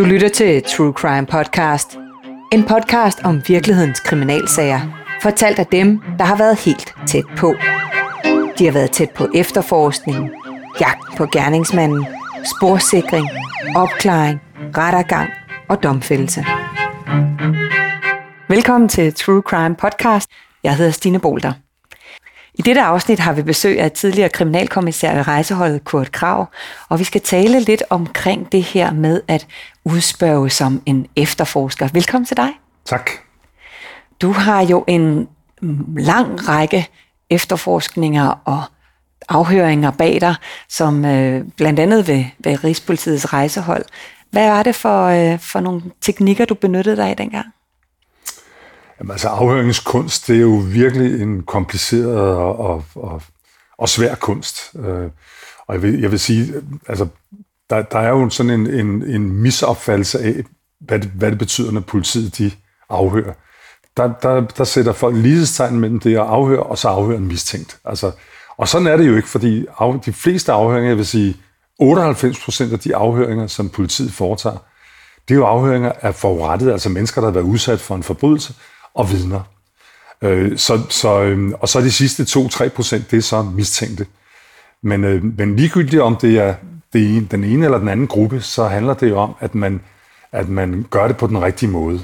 Du lytter til True Crime Podcast. En podcast om virkelighedens kriminalsager. Fortalt af dem, der har været helt tæt på. De har været tæt på efterforskningen, jagt på gerningsmanden, sporsikring, opklaring, rettergang og domfældelse. Velkommen til True Crime Podcast. Jeg hedder Stine Bolter. I dette afsnit har vi besøg af tidligere kriminalkommissær ved rejseholdet Kurt Krav, og vi skal tale lidt omkring det her med at udspørge som en efterforsker. Velkommen til dig. Tak. Du har jo en lang række efterforskninger og afhøringer bag dig, som øh, blandt andet ved, ved Rigspolitiets rejsehold. Hvad var det for, øh, for nogle teknikker, du benyttede dig af dengang? Jamen, altså afhøringskunst, det er jo virkelig en kompliceret og, og, og, og svær kunst. Øh, og jeg vil, jeg vil sige, altså, der, der er jo sådan en, en, en misopfattelse af, hvad det, hvad det betyder, når politiet de afhører. Der, der, der sætter folk lighedstegn mellem det at afhøre, og så afhøre en mistænkt. Altså, og sådan er det jo ikke, fordi af, de fleste afhøringer, jeg vil sige 98 procent af de afhøringer, som politiet foretager, det er jo afhøringer af forurettede, altså mennesker, der har været udsat for en forbrydelse, og vidner. Øh, så, så, øh, og så de sidste 2-3 procent, det er så mistænkte. Men, øh, men ligegyldigt om det er det ene, den ene eller den anden gruppe, så handler det jo om, at man, at man gør det på den rigtige måde.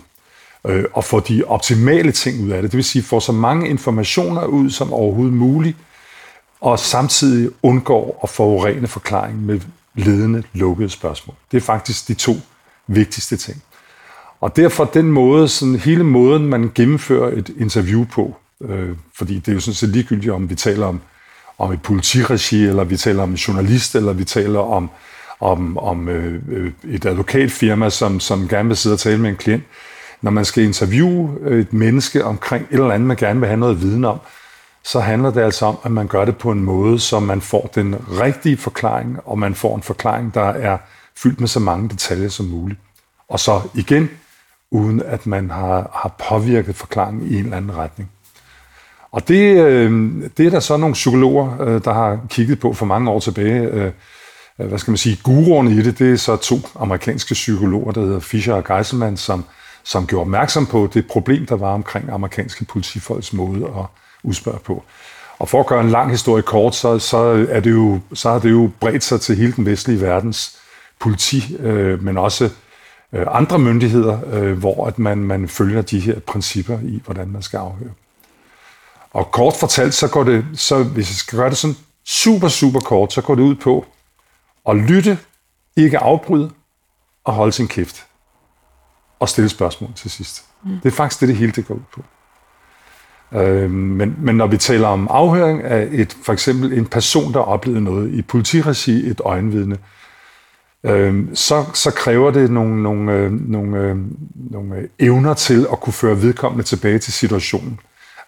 Øh, og får de optimale ting ud af det. Det vil sige, får så mange informationer ud som overhovedet muligt, og samtidig undgår at forurene forklaringen med ledende lukkede spørgsmål. Det er faktisk de to vigtigste ting. Og derfor den måde, sådan hele måden, man gennemfører et interview på, øh, fordi det er jo sådan set ligegyldigt, om vi taler om, om et politiregi, eller vi taler om en journalist, eller vi taler om, om, om øh, øh, et advokatfirma, som, som gerne vil sidde og tale med en klient. Når man skal interviewe et menneske omkring et eller andet, man gerne vil have noget viden om, så handler det altså om, at man gør det på en måde, så man får den rigtige forklaring, og man får en forklaring, der er fyldt med så mange detaljer som muligt. Og så igen, uden at man har, har påvirket forklaringen i en eller anden retning. Og det, øh, det er der så nogle psykologer, øh, der har kigget på for mange år tilbage. Øh, øh, hvad skal man sige, guruerne i det, det er så to amerikanske psykologer, der hedder Fischer og Geiselman, som, som gjorde opmærksom på det problem, der var omkring amerikanske politifolks måde at udspørge på. Og for at gøre en lang historie kort, så, så, er det jo, så har det jo bredt sig til hele den vestlige verdens politi, øh, men også øh, andre myndigheder, øh, hvor at man, man følger de her principper i, hvordan man skal afhøre. Og kort fortalt, så går det, så hvis jeg skal gøre det sådan super, super kort, så går det ud på at lytte, ikke afbryde og holde sin kæft. Og stille spørgsmål til sidst. Mm. Det er faktisk det, det hele det går ud på. Øh, men, men når vi taler om afhøring af et, for eksempel en person, der har oplevet noget i politiregi, et øjenvidne, øh, øh, så, så kræver det nogle, nogle, øh, nogle, øh, nogle øh, evner til at kunne føre vedkommende tilbage til situationen.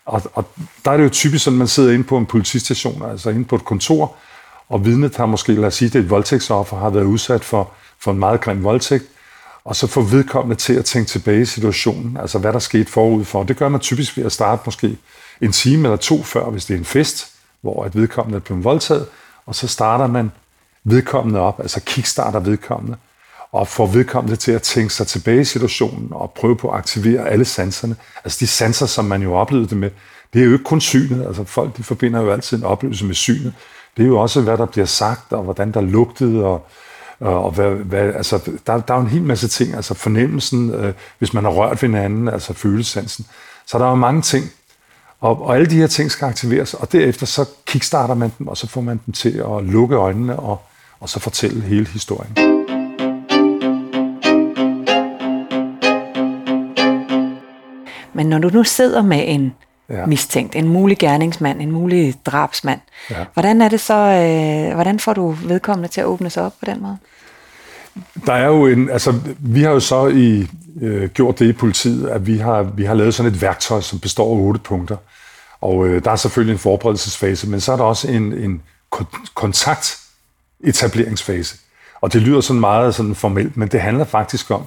Og, og der er det jo typisk sådan, at man sidder inde på en politistation, altså inde på et kontor, og vidnet har måske, lad os sige, det er et voldtægtsoffer, har været udsat for, for en meget grim voldtægt, og så får vedkommende til at tænke tilbage i situationen, altså hvad der skete forud for. Det gør man typisk ved at starte måske en time eller to før, hvis det er en fest, hvor et vedkommende er blevet voldtaget, og så starter man vedkommende op, altså kickstarter vedkommende, og får vedkommende til at tænke sig tilbage i situationen og prøve på at aktivere alle sanserne. Altså de sanser, som man jo oplevede det med, det er jo ikke kun synet. Altså folk de forbinder jo altid en oplevelse med synet. Det er jo også, hvad der bliver sagt, og hvordan der lugtede, og, og hvad, hvad, altså, der, der er jo en hel masse ting. Altså fornemmelsen, øh, hvis man har rørt ved hinanden, altså følesansen. Så der er jo mange ting, og, og alle de her ting skal aktiveres, og derefter så kickstarter man dem, og så får man dem til at lukke øjnene og, og så fortælle hele historien. Men når du nu sidder med en ja. mistænkt, en mulig gerningsmand, en mulig drabsmand, ja. hvordan er det så, øh, hvordan får du vedkommende til at åbne sig op på den måde? Der er jo en, altså vi har jo så i, øh, gjort det i politiet, at vi har, vi har lavet sådan et værktøj, som består af otte punkter. Og øh, der er selvfølgelig en forberedelsesfase, men så er der også en, en kontakt etableringsfase. Og det lyder sådan meget sådan formelt, men det handler faktisk om,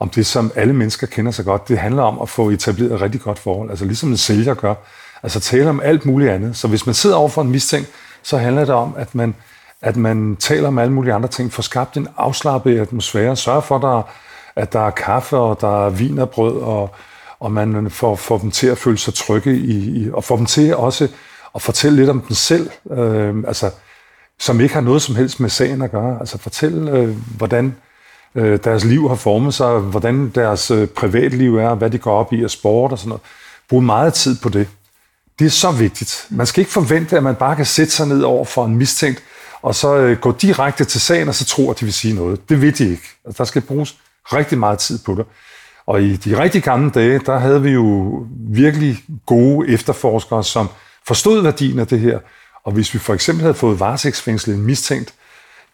om det, som alle mennesker kender sig godt. Det handler om at få etableret et rigtig godt forhold. Altså ligesom en sælger gør. Altså tale om alt muligt andet. Så hvis man sidder over for en mistænkt, så handler det om, at man, at man taler om alle mulige andre ting, får skabt en afslappet atmosfære, sørger for, at der, at der er kaffe, og der er vin og brød, og, og man får, får dem til at føle sig trygge, i, i, og får dem til også at fortælle lidt om dem selv, øh, altså, som ikke har noget som helst med sagen at gøre. Altså fortæl, øh, hvordan øh, deres liv har formet sig, hvordan deres øh, privatliv er, hvad de går op i af sport og sådan noget. Brug meget tid på det. Det er så vigtigt. Man skal ikke forvente, at man bare kan sætte sig ned over for en mistænkt, og så øh, gå direkte til sagen, og så tro, at de vil sige noget. Det ved de ikke. Altså, der skal bruges rigtig meget tid på det. Og i de rigtig gamle dage, der havde vi jo virkelig gode efterforskere, som forstod værdien af det her. Og hvis vi for eksempel havde fået varetægtsfængslet en mistænkt,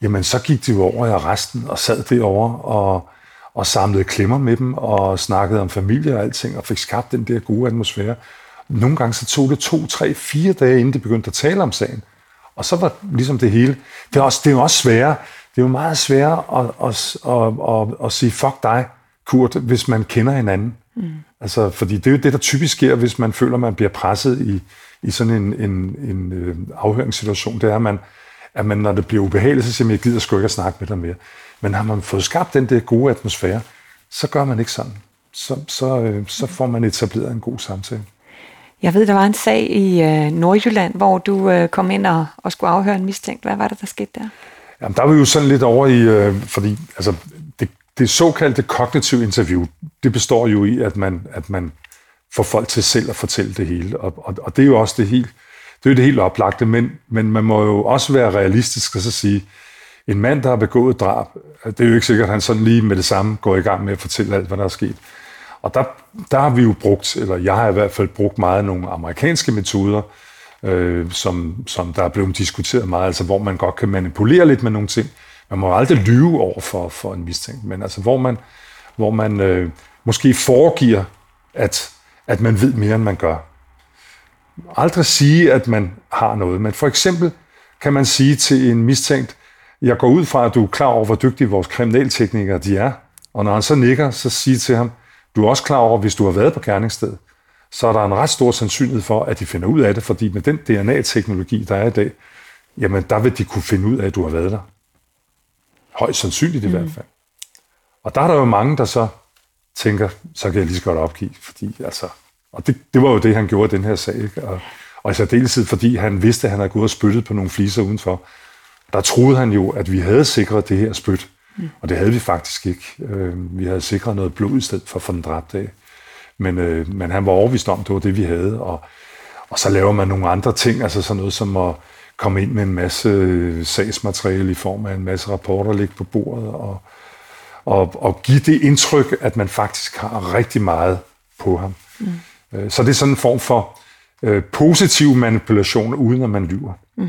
jamen så gik de jo over i arresten og sad derovre og, og samlede klemmer med dem og snakkede om familie og alting og fik skabt den der gode atmosfære. Nogle gange så tog det to, tre, fire dage, inden de begyndte at tale om sagen. Og så var ligesom det hele. Det er, også, det er jo også sværere. Det er jo meget sværere at, at, at, at, at sige, fuck dig, Kurt, hvis man kender hinanden. Mm. Altså, fordi det er jo det, der typisk sker, hvis man føler, man bliver presset i, i sådan en, en, en øh, afhøringssituation. Det er, at man, at man, når det bliver ubehageligt, så siger man, jeg gider sgu ikke at snakke med dig mere. Men har man fået skabt den der gode atmosfære, så gør man ikke sådan. Så, så, øh, så får man etableret en god samtale. Jeg ved, der var en sag i øh, Nordjylland, hvor du øh, kom ind og, og skulle afhøre en mistænkt. Hvad var det, der skete der? Jamen, der var vi jo sådan lidt over i, øh, fordi altså, det, det såkaldte kognitive interview, det består jo i, at man, at man få folk til selv at fortælle det hele. Og, og, og det er jo også det helt, det er det helt oplagte, men, men man må jo også være realistisk og så sige, en mand, der har begået drab, det er jo ikke sikkert, at han sådan lige med det samme går i gang med at fortælle alt, hvad der er sket. Og der, der har vi jo brugt, eller jeg har i hvert fald brugt meget nogle amerikanske metoder, øh, som, som der er blevet diskuteret meget, altså hvor man godt kan manipulere lidt med nogle ting. Man må aldrig lyve over for, for en mistænkt, men altså hvor man, hvor man øh, måske foregiver, at, at man ved mere, end man gør. Aldrig sige, at man har noget, men for eksempel kan man sige til en mistænkt, jeg går ud fra, at du er klar over, hvor dygtige vores kriminalteknikere de er, og når han så nikker, så sige til ham, du er også klar over, hvis du har været på gerningsstedet, så er der en ret stor sandsynlighed for, at de finder ud af det, fordi med den DNA-teknologi, der er i dag, jamen der vil de kunne finde ud af, at du har været der. Højst sandsynligt i mm. hvert fald. Og der er der jo mange, der så tænker, så kan jeg lige så godt opgive, fordi altså, og det, det var jo det, han gjorde i den her sag, ikke? Og, og i særdeleshed, fordi han vidste, at han havde gået og spyttet på nogle fliser udenfor. Der troede han jo, at vi havde sikret det her spyt, mm. og det havde vi faktisk ikke. Øh, vi havde sikret noget blod i stedet for for den dræbte af. Men, øh, men han var overvist om, det var det, vi havde. Og, og så laver man nogle andre ting, altså sådan noget som at komme ind med en masse sagsmateriale i form af en masse rapporter, ligge på bordet, og, og, og give det indtryk, at man faktisk har rigtig meget på ham. Mm. Øh, så det er sådan en form for øh, positiv manipulation, uden at man lyver. Mm.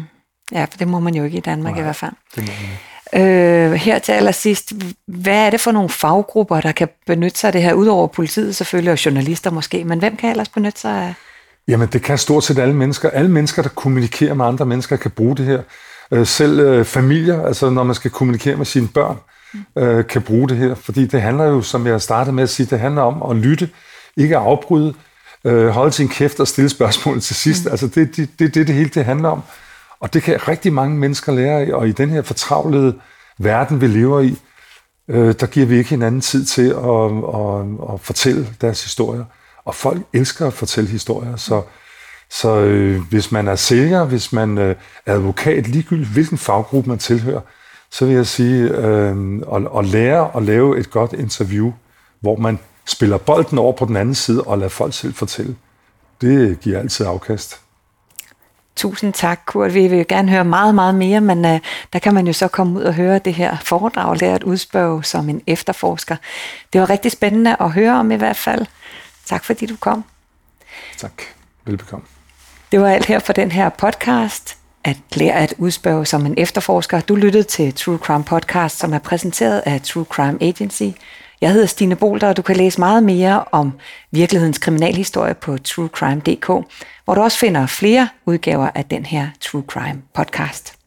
Ja, for det må man jo ikke i Danmark Nej, i hvert fald. Det må man. Øh, her til allersidst, hvad er det for nogle faggrupper, der kan benytte sig af det her, udover politiet selvfølgelig, og journalister måske, men hvem kan ellers benytte sig af? Jamen, det kan stort set alle mennesker. Alle mennesker, der kommunikerer med andre mennesker, kan bruge det her. Øh, selv øh, familier, altså når man skal kommunikere med sine børn, øh, kan bruge det her. Fordi det handler jo, som jeg startede med at sige, det handler om at lytte, ikke at afbryde, øh, holde sin kæft og stille spørgsmål til sidst. Mm. Altså det er det, det, det, det hele det handler om. Og det kan rigtig mange mennesker lære af, og i den her fortravlede verden, vi lever i, øh, der giver vi ikke hinanden tid til at, at, at fortælle deres historier. Og folk elsker at fortælle historier, så, så øh, hvis man er sælger, hvis man øh, er advokat, ligegyldigt hvilken faggruppe man tilhører, så vil jeg sige, øh, at, at lære at lave et godt interview, hvor man spiller bolden over på den anden side og lader folk selv fortælle. Det giver altid afkast. Tusind tak, Kurt. Vi vil gerne høre meget, meget mere, men uh, der kan man jo så komme ud og høre det her foredrag, lære at udspørge som en efterforsker. Det var rigtig spændende at høre om i hvert fald. Tak fordi du kom. Tak. Velbekomme. Det var alt her for den her podcast at lære at udspørge som en efterforsker. Du lyttede til True Crime Podcast, som er præsenteret af True Crime Agency. Jeg hedder Stine Bolter, og du kan læse meget mere om virkelighedens kriminalhistorie på truecrime.dk, hvor du også finder flere udgaver af den her True Crime podcast.